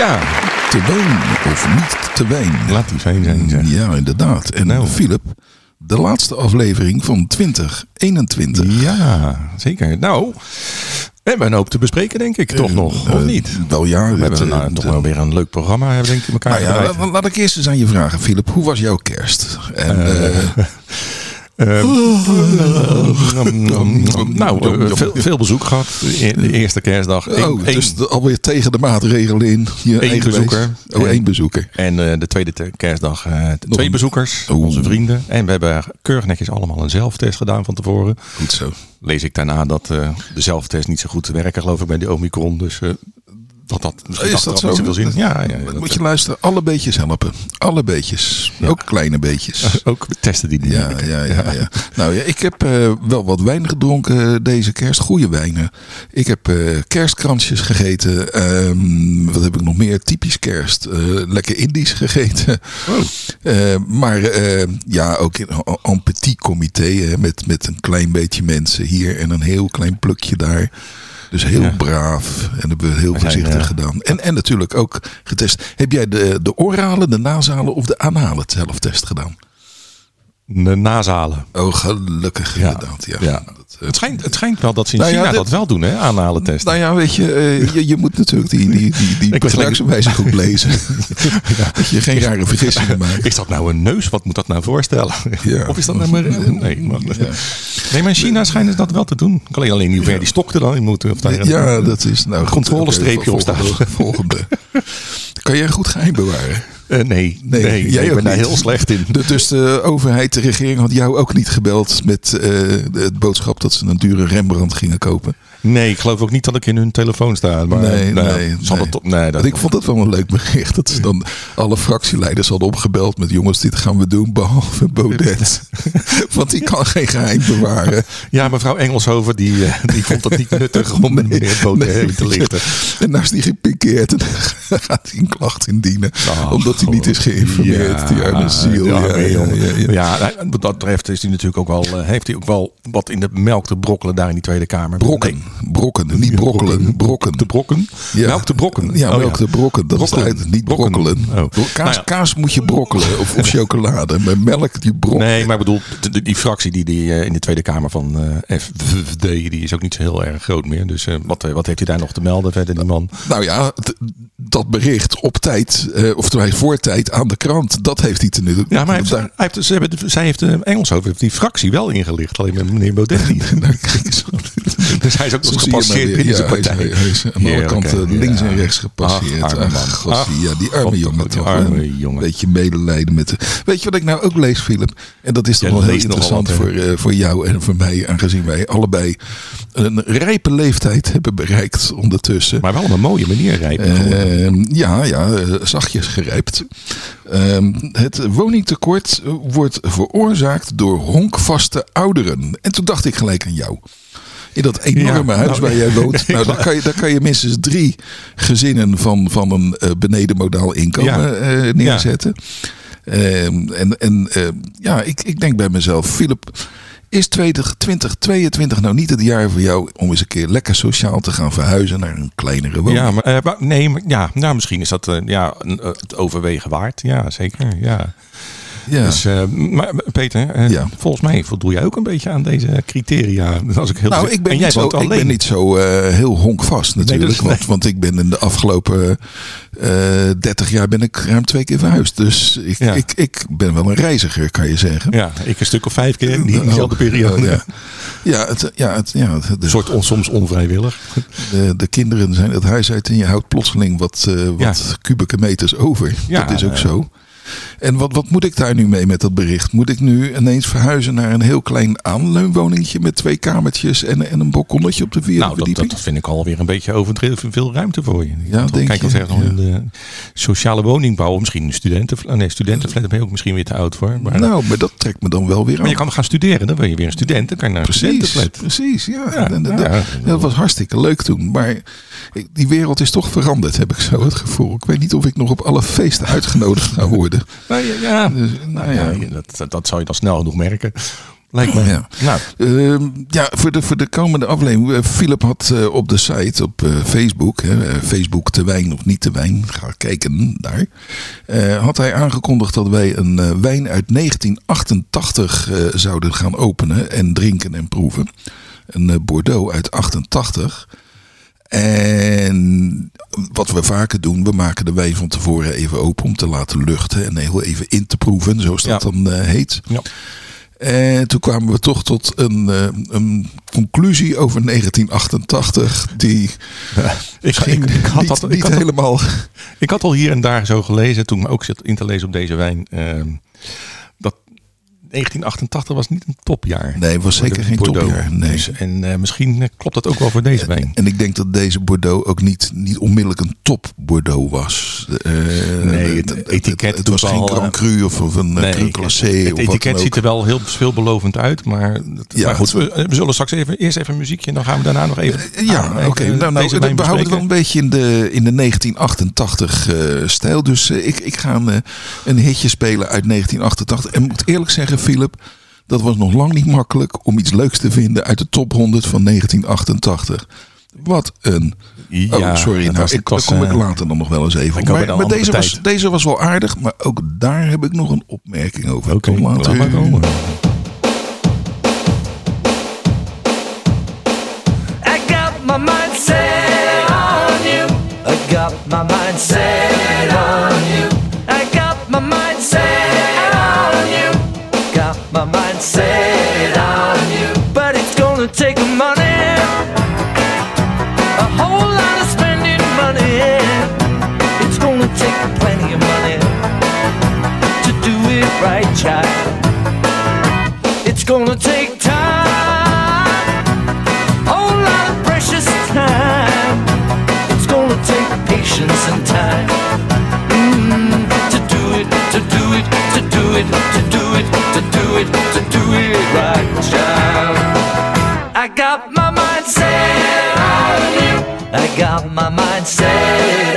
Ja, Te wijn of niet te wijn. laat die fijn zijn. zeg. Ja, inderdaad. En Nou. Philip, de laatste aflevering van 2021. Ja, zeker. Nou, we hebben een hoop te bespreken, denk ik. Toch nog, of Eh, niet? Wel ja. We hebben nou, eh, toch wel weer een leuk programma, hebben denk ik in elkaar Nou ja, laat ik eerst eens aan je vragen, Philip. Hoe was jouw kerst? En, eh, nou, eh, veel, veel bezoek gehad. De de eerste kerstdag. Oh, dus alweer tegen de maatregelen in. Je Eén eigen bezoeker. Oh, En- één bezoeker. En eh, de tweede kerstdag eh, twee een- bezoekers, Oeh. onze vrienden. En we hebben keurig netjes allemaal een zelftest gedaan van tevoren. Goed zo. Lees ik daarna dat eh, de zelftest niet zo goed werken, geloof ik, bij die Omicron. Dus eh, dat dat misschien Is dat zo? niet zoveel zin. Ja, ja, dat- moet je luisteren. Alle beetjes helpen. Alle beetjes. Ook kleine beetjes. ook testen die niet Ja, ja, ja, ja. Nou ja, ik heb eh, wel wat wijn gedronken eh, deze kerst. Goede wijnen. Ik heb eh, kerstkransjes gegeten. Ehm, wat heb ik nog meer? Typisch kerst. Eh, lekker Indisch gegeten. Eh, maar eh, ja, ook in een petit comité. Hè, met, met een klein beetje mensen hier en een heel klein plukje daar. Dus heel Ja. braaf. En hebben we heel voorzichtig gedaan. En, en natuurlijk ook getest. Heb jij de, de orale, de nasale of de anale zelftest gedaan? Nazalen. Oh, gelukkig Ja. inderdaad. Ja. Ja. Dat, eh, Het schijnt, het schijnt wel dat ze in Nou ja, China dit- dat wel doen, hè? Aanhalen testen. nou ja, weet je, eh, je, je moet natuurlijk die, die, die, die gebruikswijze goed lezen. Dat je geen rare vergissingen maakt. Is dat nou een neus? Wat moet dat nou voorstellen? Of is dat nou maar... Nee, maar, nee, maar in China schijnen ze dat wel te doen. Ik alleen alleen niet hoe ver die stok er dan in moet. Of daar, Ja, dat is nou. Controlestreepje Oké, op volgende, volgende. Kan jij goed geheim bewaren? Eh, nee, nee, nee, jij ik ook ben daar heel slecht in. De- dus de overheid, de regering had jou ook niet gebeld met eh, het boodschap dat ze een dure Rembrandt gingen kopen. Nee, ik geloof ook niet dat ik in hun telefoon sta. Maar, Nee, nou, nee, Zal nee. Dat, nee, dat, ik vond het wel een leuk bericht. Dat ze dan alle fractieleiders hadden opgebeld met jongens, dit gaan we doen, behalve Baudet. Want die kan geen geheim bewaren. Ja, mevrouw Engelshoven die, eh, die vond het niet nuttig om Nee, meneer Baudet nee, te lichten. En als die gepikeerd, dan gaat hij een klacht indienen. Oh, omdat hij niet is geïnformeerd, die arme ziel. Ja, Ja, ja, ja, ja. Ja, hij- wat dat betreft is hij natuurlijk ook wel, eh, heeft hij ook wel wat in de melk te brokkelen daar in die Tweede Kamer. Brokken, brokken, niet brokkelen, brokken. te brokken? Ja. Melk te brokken? Ja, Oh, melk te brokken. Dat Brokkelen. is het niet Brokken. brokkelen. Oh. Kaas, Nou ja. kaas moet je brokkelen of, of chocolade. Maar melk die brokkelen. Nee, maar ik bedoel, de- de- die fractie die, die eh, in de Tweede Kamer van eh FVD, die is ook niet zo heel erg groot meer. Dus eh, wat, wat heeft hij daar nog te melden verder, die man? Nou ja, t- dat bericht op tijd, eh, of terwijl voor tijd aan de krant, dat heeft hij te nu. Ja, maar hij heeft, daar, hij heeft, ze hebben, zij heeft, uh, Engelshoven heeft die fractie wel ingelicht, alleen met meneer Baudet niet. Nou, dus hij is ook Zo gepasseerd binnen zijn partij. Aan alle kanten hè? links en rechts gepasseerd. Ach, arme man. Ach, gossie, Ach, ja, die arme jongen toch. arme Een beetje medelijden met de... Weet je wat ik nou ook lees, Philip? En dat is toch wel heel interessant voor, eh, voor jou en voor mij. Aangezien wij allebei een rijpe leeftijd hebben bereikt ondertussen. Maar wel op een mooie manier rijpen. Ehm, ja, ja, eh, zachtjes gerijpt. Ehm, het woningtekort eh, wordt veroorzaakt door honkvaste ouderen. En toen dacht ik gelijk aan jou. In dat enorme Ja, huis nou, waar jij woont. Nou, daar, kan je, daar kan je minstens drie gezinnen van, van een eh, benedenmodaal inkomen Ja. eh, neerzetten. Ehm, en en eh, ja, ik, ik denk bij mezelf, Philip, is 20, 2022 nou niet het jaar voor jou om eens een keer lekker sociaal te gaan verhuizen naar een kleinere woning? Ja, maar, eh, nee, maar, ja, nou, misschien is dat ja, het overwegen waard. Ja, zeker. Ja. Ja. Dus, eh, maar Peter, eh, Ja. volgens mij voldoe jij ook een beetje aan deze criteria. Als ik heel Nou, ik ben, niet zo, ik ben niet zo eh, heel honkvast natuurlijk. is- want, want ik ben in de afgelopen eh 30 jaar ben ik ruim twee keer verhuisd. Dus ik, Ja. ik, ik ben wel een reiziger, kan je zeggen. Ja, ik een stuk of vijf keer in die- diezelfde Oh, periode. oh, ja, ja, het, ja, het, ja het- de, Een soort on- soms onvrijwillig. de, de kinderen zijn het huis uit en je houdt plotseling wat, wat kubieke meters over. Ja, dat is ook zo. En wat, wat moet ik daar nu mee met dat bericht? Moet ik nu ineens verhuizen naar een heel klein aanleunwoningje met twee kamertjes en, en een balkonnetje op de vierde Nou, dat, verdieping? dat vind ik alweer een beetje overdreven veel ruimte voor je. Ja, denk Kijk, zeggen ze Ja. in de sociale woningbouw, misschien een studenten, nee, studentenflat, daar ben je ook misschien weer te oud voor. Maar, nou, maar dat trekt me dan wel weer aan. maar je kan gaan studeren, dan ben je weer een student, dan kan je naar een Precies, studentenflat. precies, ja. Ja, En dat, ja. dat was hartstikke leuk toen. Maar die wereld is toch veranderd, heb ik zo het gevoel. Ik weet niet of ik nog op alle feesten uitgenodigd ga worden. Nou, ja, ja. Dus, nou ja. dat, dat, zou je dan snel genoeg merken. Lijkt me. Ja. Nou, Ehm, ja, voor de, voor de komende aflevering. eh, Philip had eh, op de site, op eh, Facebook, hè, Facebook te wijn of niet te wijn, ga kijken daar. had hij aangekondigd dat wij een wijn uit 1988 eh, zouden gaan openen en drinken en proeven. Een Bordeaux uit 88. En wat we vaker doen, we maken de wijn van tevoren even open om te laten luchten en heel even in te proeven, zoals dat Ja. dan eh, heet. ja. En toen kwamen we toch tot een, eh, een conclusie over 1988 die Ik, ik, ik had niet, dat, ik, niet had, helemaal... ik had al hier en daar zo gelezen, toen ik me ook zat in te lezen op deze wijn, ehm, 1988 was niet een topjaar. Nee, het was zeker geen Bordeaux. topjaar. Nee. Dus, en eh, misschien eh, klopt dat ook wel voor deze wijn. En ik denk dat deze Bordeaux ook niet, niet onmiddellijk een top Bordeaux was. Eh, Nee, het etiket Het, het was geen Grand Cru of, of een nee, Cru Classé. het wat etiket ziet er wel heel veelbelovend uit, maar, dat- Ja, maar goed, het- we, we zullen straks even, eerst even een muziekje en dan gaan we daarna nog even... Ja, oké. Nou, nou, we houden het wel een beetje in de, in de 1988 eh, stijl. Dus ik, ik ga een, een hitje spelen uit 1988. En moet eerlijk zeggen, Philip, dat was nog lang niet makkelijk om iets leuks te vinden uit de top 100 van 1988. Wat een. Ja, oh, sorry. Nou, was- ik, was, daar kom ik eh, later dan nog wel eens even. op. Maar, maar deze, was, deze was wel aardig. Maar ook daar heb ik nog een opmerking over. Oké, Tot later. laat maar komen. I got my mind set on you. I got my mind set my mind set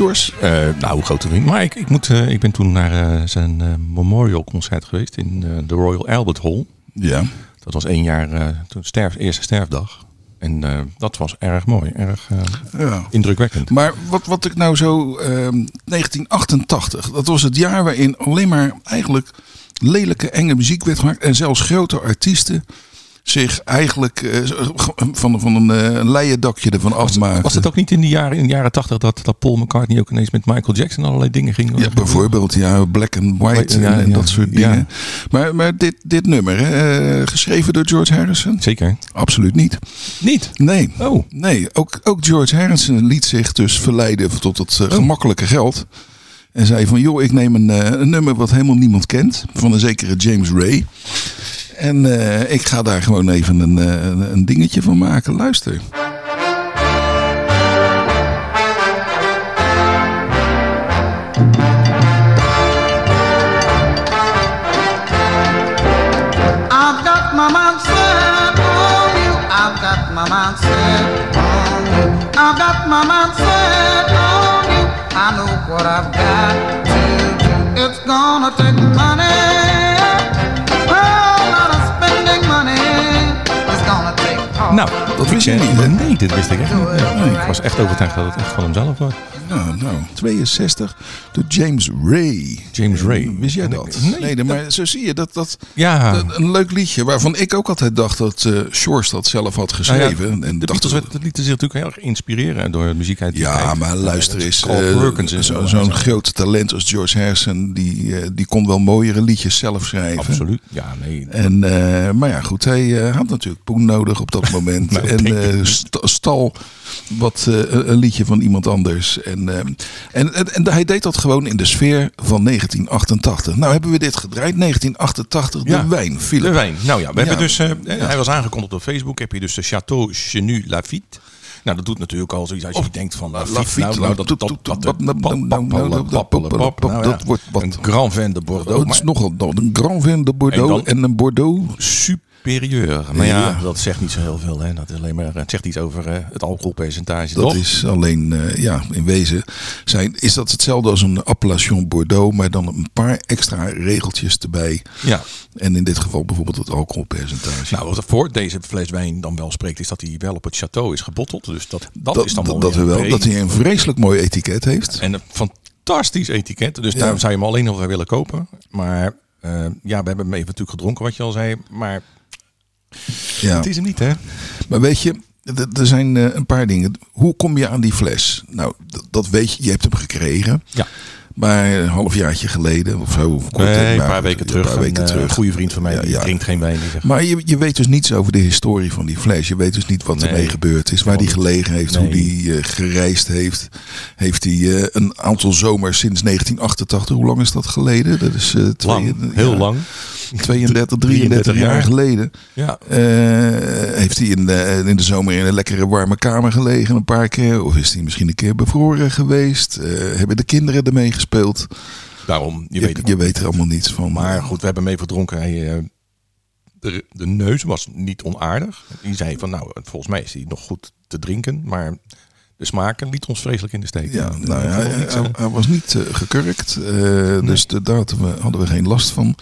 eh, nou, grote vriend. Maar ik, ik, moet, eh, ik ben toen naar eh, zijn memorial concert geweest in de Royal Albert Hall. Ja. Dat was één jaar, toen sterf, eerste sterfdag. En dat was erg mooi, erg ja. indrukwekkend. Maar wat, wat ik nou zo... ehm 1988, dat was het jaar waarin alleen maar eigenlijk lelijke, enge muziek werd gemaakt. En zelfs grote artiesten zich eigenlijk eh, van, van een eh, leien dakje ervan afmaakten. Was het ook niet in de jaren, in de jaren tachtig dat, dat Paul McCartney ook ineens met Michael Jackson allerlei dingen ging? Ja, bijvoorbeeld, ja, black and white Ja, en, en ja, dat soort dingen. Maar, maar dit, dit nummer, hè, eh, geschreven door George Harrison? Zeker. Absoluut niet. Niet? Nee. Oh. Nee, ook, ook George Harrison liet zich dus verleiden tot het Oh. eh, gemakkelijke geld. En zei van, joh, ik neem een, eh, een nummer wat helemaal niemand kent. Van een zekere James Ray. En eh, ik ga daar gewoon even een, eh, een, een dingetje van maken. Luister. I've got my mind set on you. I know what I've got to do. It's gonna take money. Nou, Dat wist je eh, niet, hè? Nee, dit wist ik echt niet. Nee, ik was echt overtuigd dat het echt van hemzelf was. Nou, nou, 62 door James Ray. James Ray. Wist jij dat? nee, nee, maar zo zie je dat dat Ja. een, een leuk liedje waarvan ik ook altijd dacht dat eh Shores dat zelf had Nou geschreven. ja, en de dacht dat lieten zich natuurlijk heel erg inspireren door de muziek uit die Ja, tijd. maar luister eens. Eh, Perkins en zo- zo. Zo'n groot talent als George Harrison, die, eh, die kon wel mooiere liedjes zelf schrijven. Absoluut. Ja, nee. En, eh, maar ja, goed, hij eh, had natuurlijk poen nodig op dat moment. Nou, en st- stal wat, eh, een liedje van iemand anders. En, eh, en, en, en hij deed dat gewoon in de sfeer van 1988. Nou hebben we dit gedraaid, 1988, de Ja, wijn, Philip. De wijn. Nou ja, we Ja. hebben dus, eh, hij was aangekondigd op Facebook. Heb je dus de Château Chenu Lafitte. Nou, dat doet natuurlijk al zoiets als je denkt van Lafitte. Lafitte, nou, nou, dat, dat, wordt wat- Een Grand Vin de Oh, Bordeaux. het is nogal nog een Grand Vin de Bordeaux En een Bordeaux. Superieur. Maar ja, Ja. dat zegt niet zo heel veel. Hè. Dat is alleen maar, het zegt iets over eh, het alcoholpercentage. Dat toch? is alleen, eh, ja, in wezen zijn, is dat hetzelfde als een appellation Bordeaux, maar dan een paar extra regeltjes erbij. Ja. En in dit geval bijvoorbeeld het alcoholpercentage. Nou, wat er voor deze fles wijn dan wel spreekt, is dat hij wel op het château is gebotteld. Dus dat, dat, dat, is dan dat, wel dat, wel, breed. dat hij een vreselijk mooi etiket heeft. En een fantastisch etiket. Dus Ja. daar zou je hem alleen nog willen kopen. Maar eh, ja, we hebben hem even natuurlijk gedronken, wat je al zei. Maar Ja. het is hem niet, hè? Maar weet je, er zijn eh, een paar dingen. Hoe kom je aan die fles? Nou, dat weet je. Je hebt hem gekregen. Ja. Maar een halfjaartje geleden of zo. of kort, Nee, een paar weken terug. Een paar weken een, eh, goede vriend van mij, Ja, die ja. drinkt geen wijn. Die zegt, Maar je, je weet dus niets over de historie van die fles. Je weet dus niet wat Nee. ermee gebeurd is. Waar die gelegen heeft. Nee. Hoe die eh, gereisd heeft. Heeft hij een aantal zomers sinds 1988. Hoe lang is dat geleden? Dat is twee- lang, heel ja, lang. 32, 33 jaar geleden. Ja. Eh, heeft hij in de, in de zomer in een lekkere warme kamer gelegen een paar keer? Of is hij misschien een keer bevroren geweest? Eh, hebben de kinderen ermee gespeeld? Daarom, je, Je, weet je weet er allemaal niets van. Maar goed, we hebben even verdronken. Hij, eh, de, de neus was niet onaardig. Die zei van, nou, volgens mij is hij nog goed te drinken. Maar de smaken liet ons vreselijk in de steek. Ja, nou ja, hij, het hij- hij was niet eh, gekurkt. eh, Dus de, daar hadden we, hadden we geen last van.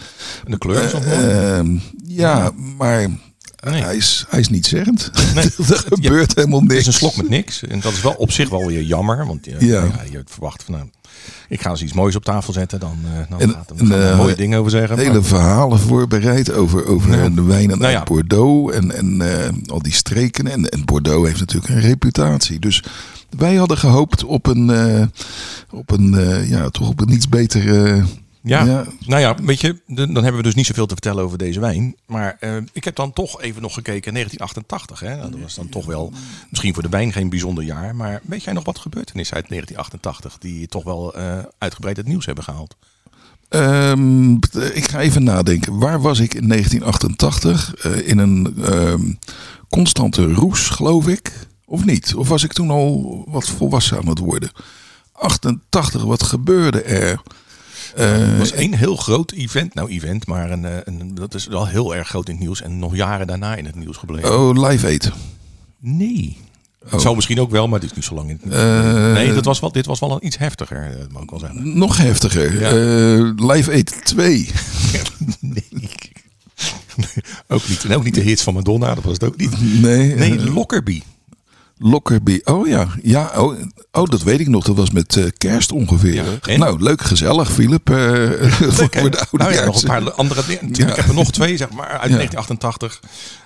En de kleur is mooi. Ehm, ja, maar Nee. hij, is, hij is niet zeggend. Nee. er gebeurt helemaal Het niks. is een slok met niks. En dat is wel op zich wel weer jammer. Want je, Ja. ja. je verwacht van, nou, ik ga eens iets moois op tafel zetten. Dan, eh dan En- gaat er en, eh, mooie dingen over zeggen. hele Maar- verhalen voorbereid over, over Ja. de wijnen Nou uit ja. Bordeaux en, en eh, al die streken. En, en Bordeaux heeft natuurlijk een reputatie. Dus wij hadden gehoopt op een, op een ja, toch op een iets beter. Ja, Ja. nou ja, weet je, dan hebben we dus niet zoveel te vertellen over deze wijn. Maar eh, ik heb dan toch even nog gekeken, 1988. Hè? Nou, dat was dan toch wel, misschien voor de wijn geen bijzonder jaar. Maar weet jij nog wat gebeurtenissen uit 1988 die toch wel eh, uitgebreid het nieuws hebben gehaald? Ehm, ik ga even nadenken. Waar was ik in 1988? Eh, in een ehm, constante roes, geloof ik. Of niet? Of was ik toen al wat volwassen aan het worden? 88, wat gebeurde er? Er was één heel groot event, nou event, maar een, eh, een, dat is wel heel erg groot in het nieuws. En nog jaren daarna in het nieuws gebleven. oh, Live Aid. Nee. Het zou misschien ook wel, maar dit is niet zo lang. In. Eh, nee, dat was wel, dit was wel een iets heftiger, dat mag ik wel zeggen. Nog heftiger. Ja. Live Aid 2. Nee. ook, niet, en ook niet de hits van Madonna, dat was het ook niet. Nee, Nee, Lockerbie. Lockerbie. Oh ja, ja oh, oh, dat weet ik nog. Dat was met eh, kerst ongeveer. Ja? Nou, leuk, gezellig, Philip. eh, voor, voor de oude Nou ja, nog een paar andere dingen. Ja. Ik heb er nog twee, zeg maar, uit Ja. 1988.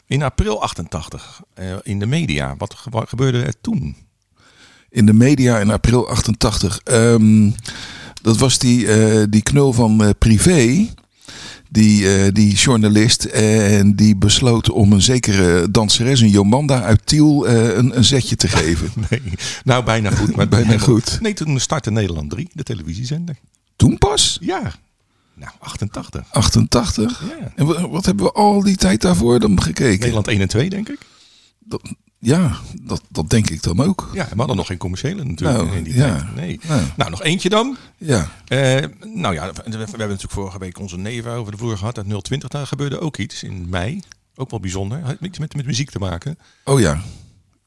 In april 88, eh, in de media. Wat ge- gebeurde er toen? In de media in april 88. Ehm, dat was die, die knul van Privé. Die, eh, die journalist. En die besloot om een zekere danseres, een Jomanda uit Tiel, eh, een, een zetje te geven. Nee, nou bijna goed. Maar Bijna goed. Nee, toen startte Nederland 3, de televisiezender. Toen pas? Ja, nou 88. 88. Ja. En wa- wat hebben we al die tijd daarvoor dan gekeken? Nederland 1 en 2, denk ik. Dat, ja, dat, dat denk ik dan ook. Ja, we hadden nog geen commerciële natuurlijk Nou, in die ja. tijd. Nee. Nou. Nou, nog eentje dan. Ja. Eh, nou ja, we, we hebben natuurlijk vorige week onze neven over de vloer gehad. Uit 020, daar gebeurde ook iets in mei. Ook wel bijzonder. Had iets met, met muziek te maken. Oh ja,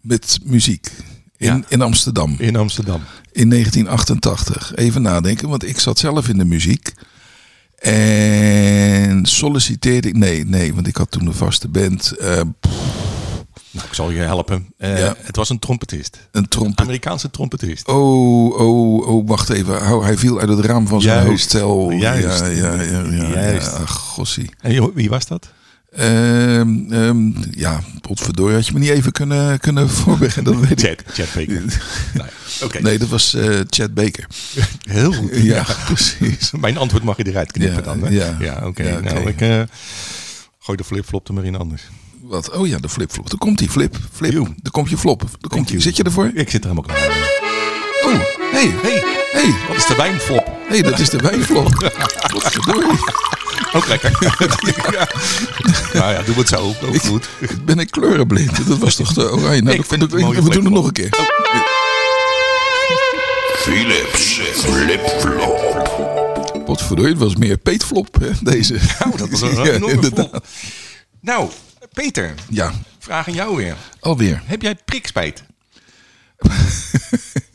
met muziek. In, Ja. in Amsterdam. In Amsterdam. In 1988. Even nadenken, want ik zat zelf in de muziek. En solliciteerde ik... Nee, nee, want ik had toen een vaste band. eh, Nou, ik zal je helpen. Eh, Ja. Het was een trompetist. een trompet. Amerikaanse trompetist. Oh, oh, oh, wacht even. Hou, hij viel uit het raam van zijn hotel. Juist. Ja, ja, ja. ja, Juist. ja. Ach, gossie. En wie- was dat? Ehm, ehm, ja, potverdorie. Had je me niet even kunnen, kunnen voorbereiden? Dat weet ik. Chad, Baker. ja, Oké, Nee, dat was eh, Chad Baker. heel goed. Ja, precies. Mijn antwoord mag je eruit knippen Ja, dan. Hè? ja. oké. Ja, oké. Nou, ik eh, gooi de flipflop er maar in anders. Wat? Oh ja, de flipflop. Daar komt die flip. Flip. You. Daar komt je flop. Daar komt you. je. Zit je ervoor? Ik zit er helemaal klaar voor. Oh, hey, Hey, hey, wat is de wijnflop? hey, dat is de wijnflop. Potverdorie. Ook lekker. ja. Nou ja, doe het zo. Ook Ik- goed. Ik ben ik kleurenblind. Dat was toch de oranje? Nou, Ik dat- vind mooie we doen het nog een keer. Philips flipflop. Potverdorie, het was meer peetflop, hè, deze. Nou, dat was een Ja, enorme inderdaad. flop. Nou, Peter, Ja, vraag aan jou weer. alweer. Heb jij prikspijt?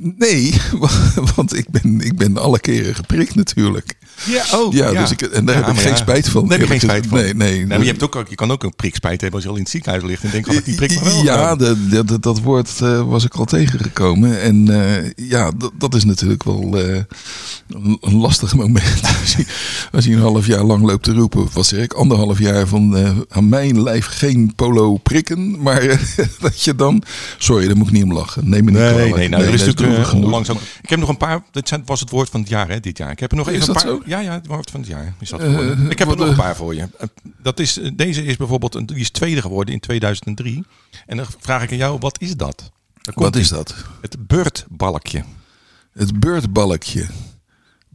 Nee, want ik ben, ik ben alle keren geprikt natuurlijk. Ja, oh. Ja, dus ik, en daar heb ik geen spijt van. Daar heb je geen spijt van. Nee, nee. maar je, hebt ook, je kan ook een prikspijt hebben als je al in het ziekenhuis ligt en denkt, had ik die prik maar wel Ja, de, de- de- dat woord eh, was ik al tegengekomen. En eh, ja, dat, dat is natuurlijk wel eh, een, een lastig moment. als, je, als je een half jaar lang loopt te roepen, wat zeg ik, anderhalf jaar van aan mijn lijf geen polo prikken. Maar dat je dan, sorry, daar moet ik niet om lachen. Neem me niet Nee, kwalijk. nee, nou, er is natuurlijk eh, onlangs ook. Ik heb nog een paar. Dit was het woord van het jaar, hè, dit jaar. Ik heb er nog Is even een paar. zo? Ja, ja, het woord van het jaar. Is dat Eh, geworden. ik heb er nog een eh, paar voor je. Eh, Dat is, eh, deze is bijvoorbeeld, een, die is tweede geworden in 2003. En dan vraag ik aan jou, wat is dat? Wat is dat? Het beurtbalkje. Het beurtbalkje.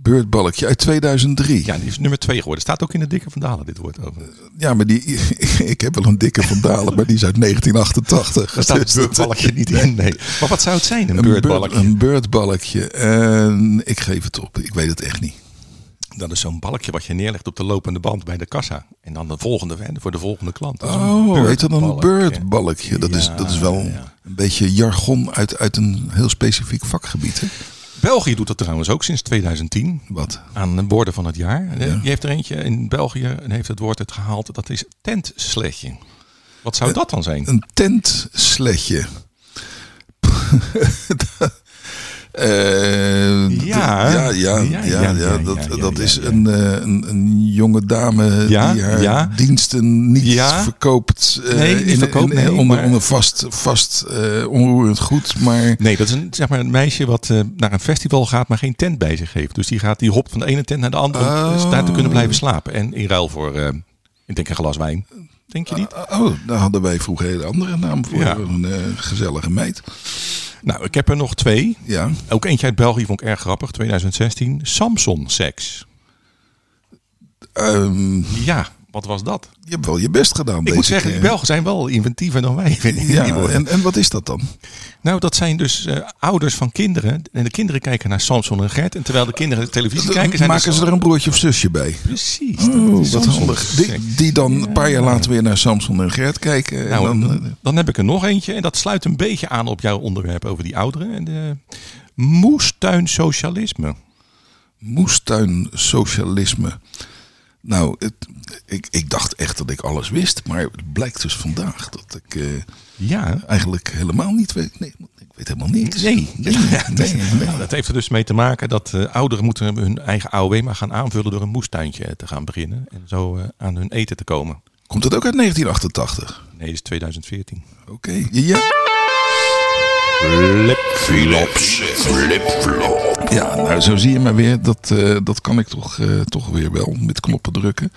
Beurtbalkje uit 2003. Ja, die is nummer twee geworden. Staat ook in de dikke van Dalen dit woord over. Ja, maar die, ik heb wel een dikke van Dalen, maar die is uit 1988. Daar staat het Dus beurtbalkje niet in. Nee. Maar wat zou het zijn, een, Een beurtbalkje? beurt- Een beurtbalkje. En ik geef het op. Ik weet het echt niet. Dat is zo'n balkje wat je neerlegt op de lopende band bij de kassa. En dan de volgende voor de volgende klant. Dat Oh, heet dat dan een beurtbalkje. Dat, is, dat is wel ja. een beetje jargon uit, uit een heel specifiek vakgebied. Hè? België doet dat trouwens ook sinds 2010. Wat? Aan de woorden van het jaar. Ja. Je heeft er eentje in België en heeft het woord het gehaald. Dat is tentsletje. Wat zou dat dan zijn? Een tentsletje. Eh, Ja. ja, ja, ja, dat, dat is. Een, eh, een, een jonge dame Ja, die haar ja. diensten niet Ja. verkoopt. eh, Nee, niet in, verkoopt, in- nee, onder, maar- onder vast, vast onroerend goed. Maar Nee, dat is een, zeg maar, een meisje wat naar een festival gaat, maar geen tent bij zich heeft. Dus die gaat die hopt van de ene tent naar de andere. Oh. Dus daar te kunnen blijven slapen. En in ruil voor, ik denk een glas wijn. Denk je niet? Oh, daar hadden wij vroeger een hele andere naam voor. Een gezellige meid. Nou, ik heb er nog twee. Ja. Ook eentje uit België vond ik erg grappig. 2016. Samson seks. Ehm, Ja, wat was dat? Je hebt wel je best gedaan Ik deze moet zeggen, die Belgen zijn wel inventiever dan wij. vind ik. Die Ja, en, en wat is dat dan? Nou, dat zijn dus eh, ouders van kinderen. En de kinderen kijken naar Samson en Gert. En terwijl de kinderen televisie kijken, zijn Maken de ze er een broertje of zusje bij? Precies. Oh, wat handig. Die, die dan een paar jaar later weer naar Samson en Gert kijken. Nou, en dan, dan, eh, dan heb ik er nog eentje. En dat sluit een beetje aan op jouw onderwerp over die ouderen. En de moestuinsocialisme. moestuinsocialisme. Nou, het, ik, ik dacht echt dat ik alles wist. Maar het blijkt dus vandaag dat ik eh, Ja. eigenlijk helemaal niet weet. Nee, ik weet helemaal niks. Nee. nee, nee, nee. Dat heeft er dus mee te maken dat eh, ouderen moeten hun eigen AOW maar gaan aanvullen door een moestuintje te gaan beginnen. En zo eh, aan hun eten te komen. Komt het ook uit 1988? Nee, dat is 2014. Oké. Ja. Philips flipflop. Ja, nou zo zie je maar weer. Dat, eh, dat kan ik toch, eh, toch weer wel met knoppen drukken.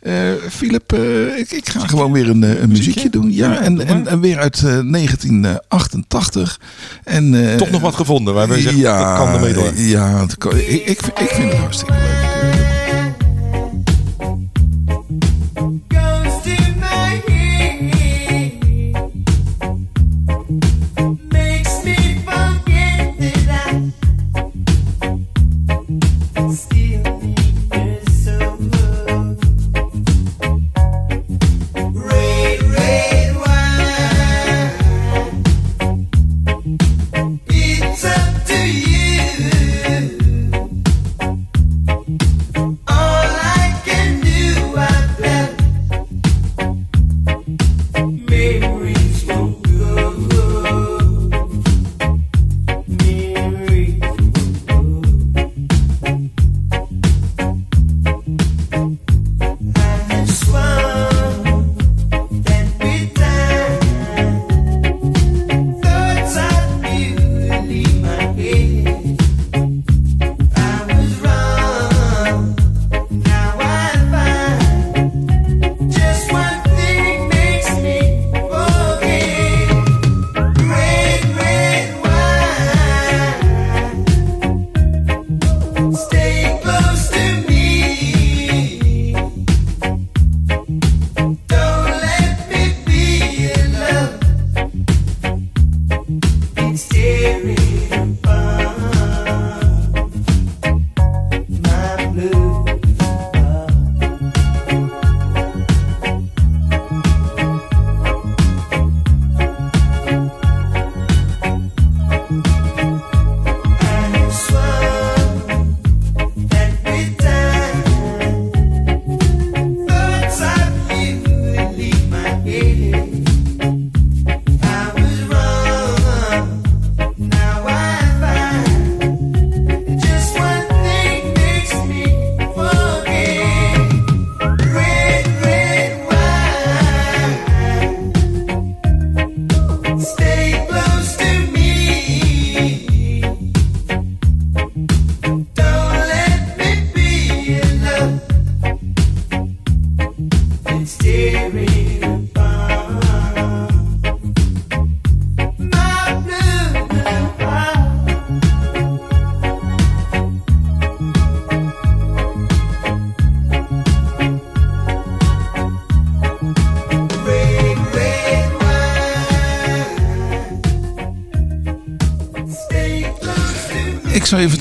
Eh Philip, eh, ik, ik ga gewoon weer een, een muziekje doen. Ja, Ja, en, en, weer uit eh, 1988. En, eh, Toch nog wat gevonden waar we zeggen, dat kan ermee door. Ja, kan- ik, ik, ik vind het hartstikke leuk.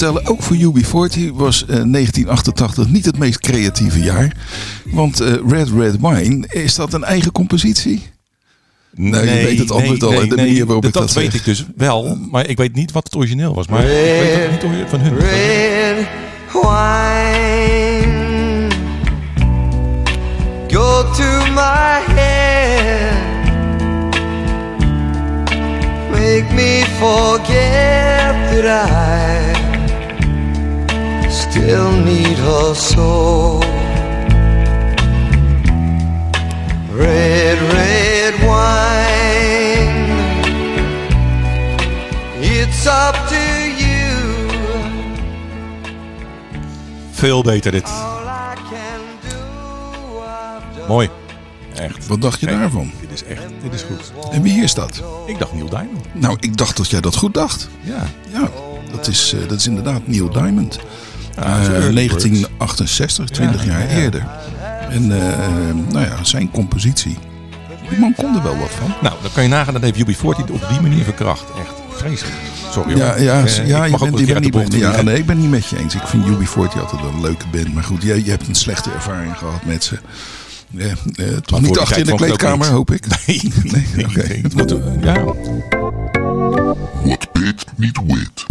Vertellen, ook voor UB40 was eh, 1988 niet het meest creatieve jaar. Want eh, Red Red Wine, is dat een eigen compositie? Nou, je weet het antwoord al, hè, de manier waarop dat, ik dat dat weet zeg. ik dus wel, maar ik weet niet wat het origineel was. Maar ik weet het niet van hun. red wine. Go to my head, make me forget that I still need her so. Red, red wine. It's up to you. Veel beter dit. Mooi. Echt. Wat dacht je daarvan? Dit is echt, dit is goed. En wie is dat? Ik dacht Neil Diamond. Nou, ik dacht dat jij dat goed dacht. Ja. Ja, dat is, eh, dat is inderdaad Neil Diamond. Ja, Eh, dat is early 1968, 20 Ja, jaar ja. eerder. En eh, nou ja, zijn compositie. Die man kon er wel wat van. Nou, dan kan je nagaan dat heeft UB40 op die manier verkracht. Echt vreselijk. Sorry Ja, hoor. ja, Eh, ja ik je mag ook bent, je niet met, ja, nee, ik ben niet met je eens. Ik vind UB40 altijd wel een leuke band. Maar goed, jij, je hebt een slechte ervaring gehad met ze. Ja, eh, toch niet achter in de kleedkamer, hoop ik. Nee, Nee, nee, oké. eh, ja. What bit, niet wit.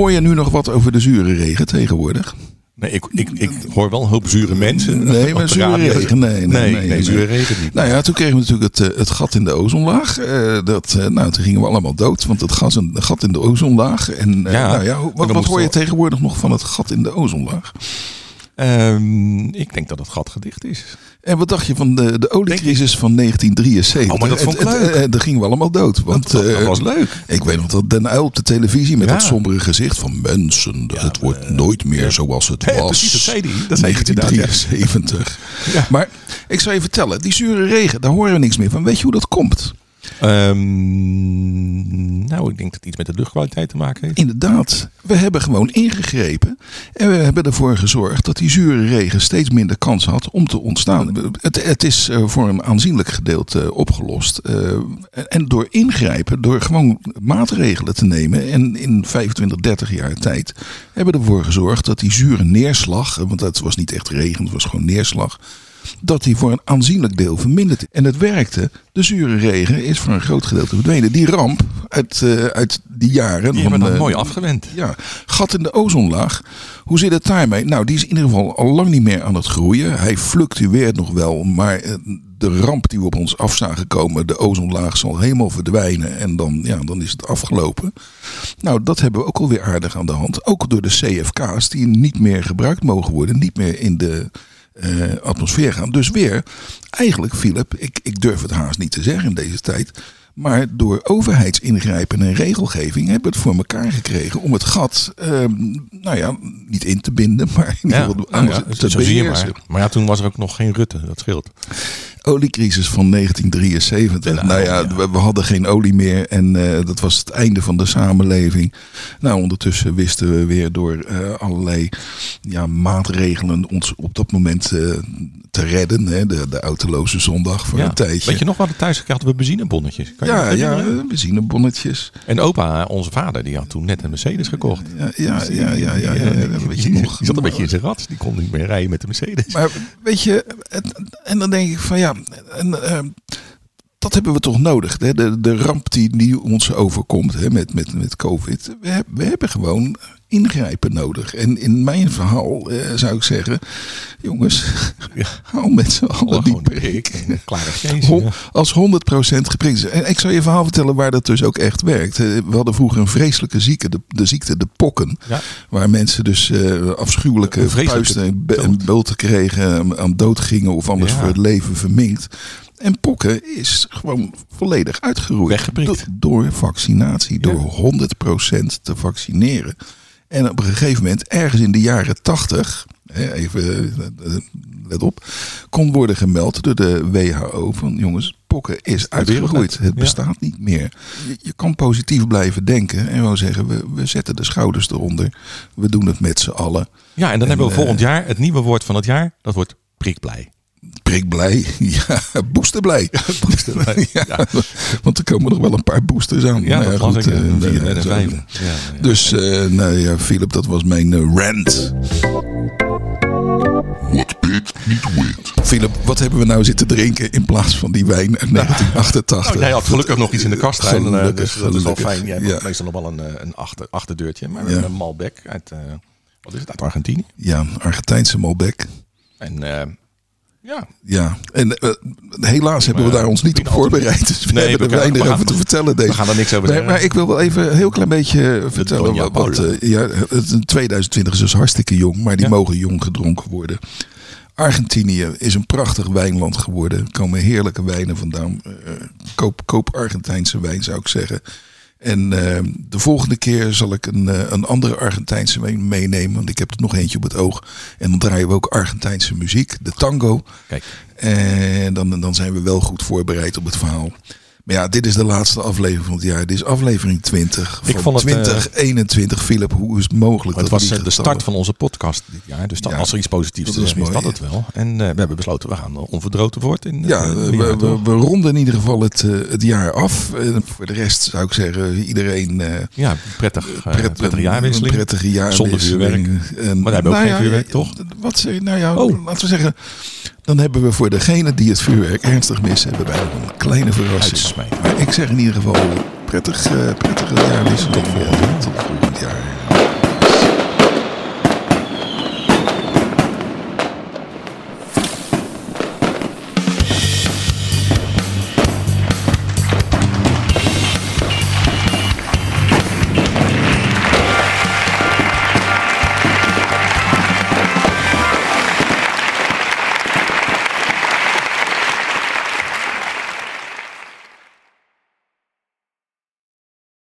Hoor je nu nog wat over de zure regen tegenwoordig? Nee, ik, ik, ik hoor wel een hoop zure mensen. Nee, maar zure regen. Nee, nee, nee, nee, nee, nee. zure regen niet. Nou ja, toen kregen we natuurlijk het, eh, het gat in de ozonlaag. Eh, dat, eh, nou, toen gingen we allemaal dood, want het gas een gat in de ozonlaag. En eh, Ja, nou ja, wat, wat hoor je tegenwoordig nog van het gat in de ozonlaag? Ehm, ik denk dat het gat gedicht is. En wat dacht je van de, de oliecrisis van 1973? Oh, maar dat vond ik Het- het- leuk. eh, Daar gingen we allemaal dood. Want, dat, dat eh, was leuk. Ik weet nog dat Den Uyl op de televisie met Ja. dat sombere gezicht van mensen, het wordt nooit meer zoals het was. precies, dat zei hij. Dat zei hij inderdaad, ja. 1973. Ja. Maar ik zou je vertellen, die zure regen, daar horen we niks meer van. Weet je hoe dat komt? Ehm, nou, ik denk dat het iets met de luchtkwaliteit te maken heeft. Inderdaad, we hebben gewoon ingegrepen en we hebben ervoor gezorgd dat die zure regen steeds minder kans had om te ontstaan. Het, het is eh, voor een aanzienlijk gedeelte eh, opgelost. Eh, en door ingrijpen, door gewoon maatregelen te nemen en in 25, 30 jaar tijd hebben we ervoor gezorgd dat die zure neerslag, want het was niet echt regen, het was gewoon neerslag, dat die voor een aanzienlijk deel verminderd is. En het werkte. De zure regen is voor een groot gedeelte verdwenen. Die ramp uit, eh, uit die jaren. Die hebben we eh, mooi afgewend. Ja, gat in de ozonlaag. Hoe zit het daarmee? Nou, die is in ieder geval al lang niet meer aan het groeien. Hij fluctueert nog wel, maar eh, de ramp die we op ons af zagen komen, de ozonlaag zal helemaal verdwijnen en dan, ja, dan is het afgelopen. Nou, dat hebben we ook alweer aardig aan de hand. Ook door de CFK's die niet meer gebruikt mogen worden, niet meer in de eh, atmosfeer gaan. Dus weer, eigenlijk Philip, ik, ik durf het haast niet te zeggen in deze tijd. Maar door overheidsingrijpen en regelgeving hebben we het voor elkaar gekregen om het gat, ehm, nou ja, niet in te binden, maar in ieder Ja, geval nou ja, te zo beheersen. Maar ja, toen was er ook nog geen Rutte. Dat scheelt. Oliecrisis van 1973. Nou, nou ja, ja. We, we hadden geen olie meer en eh, dat was het einde van de samenleving. Nou, ondertussen wisten we weer door eh, allerlei ja, maatregelen ons op dat moment eh, te redden. Hè? De, de autoloze zondag voor Ja. een tijdje. Weet je nog wat? Thuis hadden we benzinebonnetjes. Kan ja, ja, benzinebonnetjes. En opa, onze vader, die had toen net een Mercedes gekocht. Ja, ja, ja, ja, ja, weet je nog. Die zat een beetje in zijn rat. Die kon niet meer rijden met de Mercedes. Maar weet je, en dan denk ik van ja, en, eh, dat hebben we toch nodig. De, de ramp die, die ons overkomt hè, met, met, met COVID. We hebben gewoon ingrijpen nodig. En in mijn verhaal eh, zou ik zeggen, jongens, hou met z'n allen die prik. Als 100% geprikt is. En ik zal je verhaal vertellen waar dat dus ook echt werkt. Eh, We hadden vroeger een vreselijke ziekte, de, de ziekte de pokken. Ja. Waar mensen dus eh, afschuwelijke puisten en en bulten kregen, aan dood gingen of anders Ja. voor het leven verminkt. En pokken is gewoon volledig uitgeroeid. Door vaccinatie, door 100% te vaccineren. En op een gegeven moment, ergens in de jaren 80, hè, even eh, let op, kon worden gemeld door de WHO van jongens, pokken is wereldwijd. Het Ja. bestaat niet meer. Je, je kan positief blijven denken en gewoon zeggen, we, we zetten de schouders eronder. We doen het met z'n allen. Ja, en dan hebben we eh, volgend jaar het nieuwe woord van het jaar. Dat wordt prikblij. Prikblij, ja, boosterblij. Boosterblij, ja, Want er komen nog wel een paar boosters aan. Ja, Nou dat las ik. eh, Een vier en vijf. Ja, ja. Dus, eh nou ja, Philip, dat was mijn eh, rant. What bit, niet wit. Philip, wat hebben we nou zitten drinken in plaats van die wijn uit 1988? Oh, jij had gelukkig nog iets in de kast staan. eh, Gelukkig, dus dat is wel gelukkig. fijn. Jij hebt Ja. meestal nog wel een, eh, een achter, achterdeurtje. Maar Ja. een Malbec uit, eh, wat is het, uit Argentinië. Ja, Argentijnse Malbec. En eh, ja, Ja, en eh, helaas hebben we daar ons niet op voorbereid. Dus we Nee, hebben we er weinig gaan- over te vertellen. Deze. we gaan er niks over Nee, zeggen. maar ik wil wel even een heel klein beetje vertellen. Doña Wat, wat, Paula. eh, ja, het, 2020 is dus hartstikke jong, maar die Ja. mogen jong gedronken worden. Argentinië is een prachtig wijnland geworden. Er komen heerlijke wijnen vandaan. Eh, koop, koop Argentijnse wijn, zou ik zeggen. En eh, de volgende keer zal ik een, eh, een andere Argentijnse meenemen. Want ik heb er nog eentje op het oog. En dan draaien we ook Argentijnse muziek, de tango. kijk. En dan, dan zijn we wel goed voorbereid op het verhaal. Maar ja, dit is de laatste aflevering van het jaar. Dit is aflevering 20 Ik van vond het, eh, 2021. Philip, hoe is het mogelijk Het dat was we eh, de start van onze podcast dit jaar. Dus dan, Ja, als er iets positiefs is is, dat het wel. En eh, we hebben besloten, we gaan onverdroten voort. In, Ja, we, we, we, we ronden in ieder geval het, het jaar af. Voor de rest zou ik zeggen, iedereen... ja, prettig, pret- prettige een jaarwisseling. prettige jaarwisseling. Zonder vuurwerk. En, wij hebben ook nou geen vuurwerk, toch? Wat? Nou ja, Oh. laten we zeggen... Dan hebben we voor degene die het vuurwerk ernstig missen... hebben wij nog een kleine verrassing. Maar ik zeg in ieder geval prettig, eh prettige jaarwisseling. Tot volgend jaar.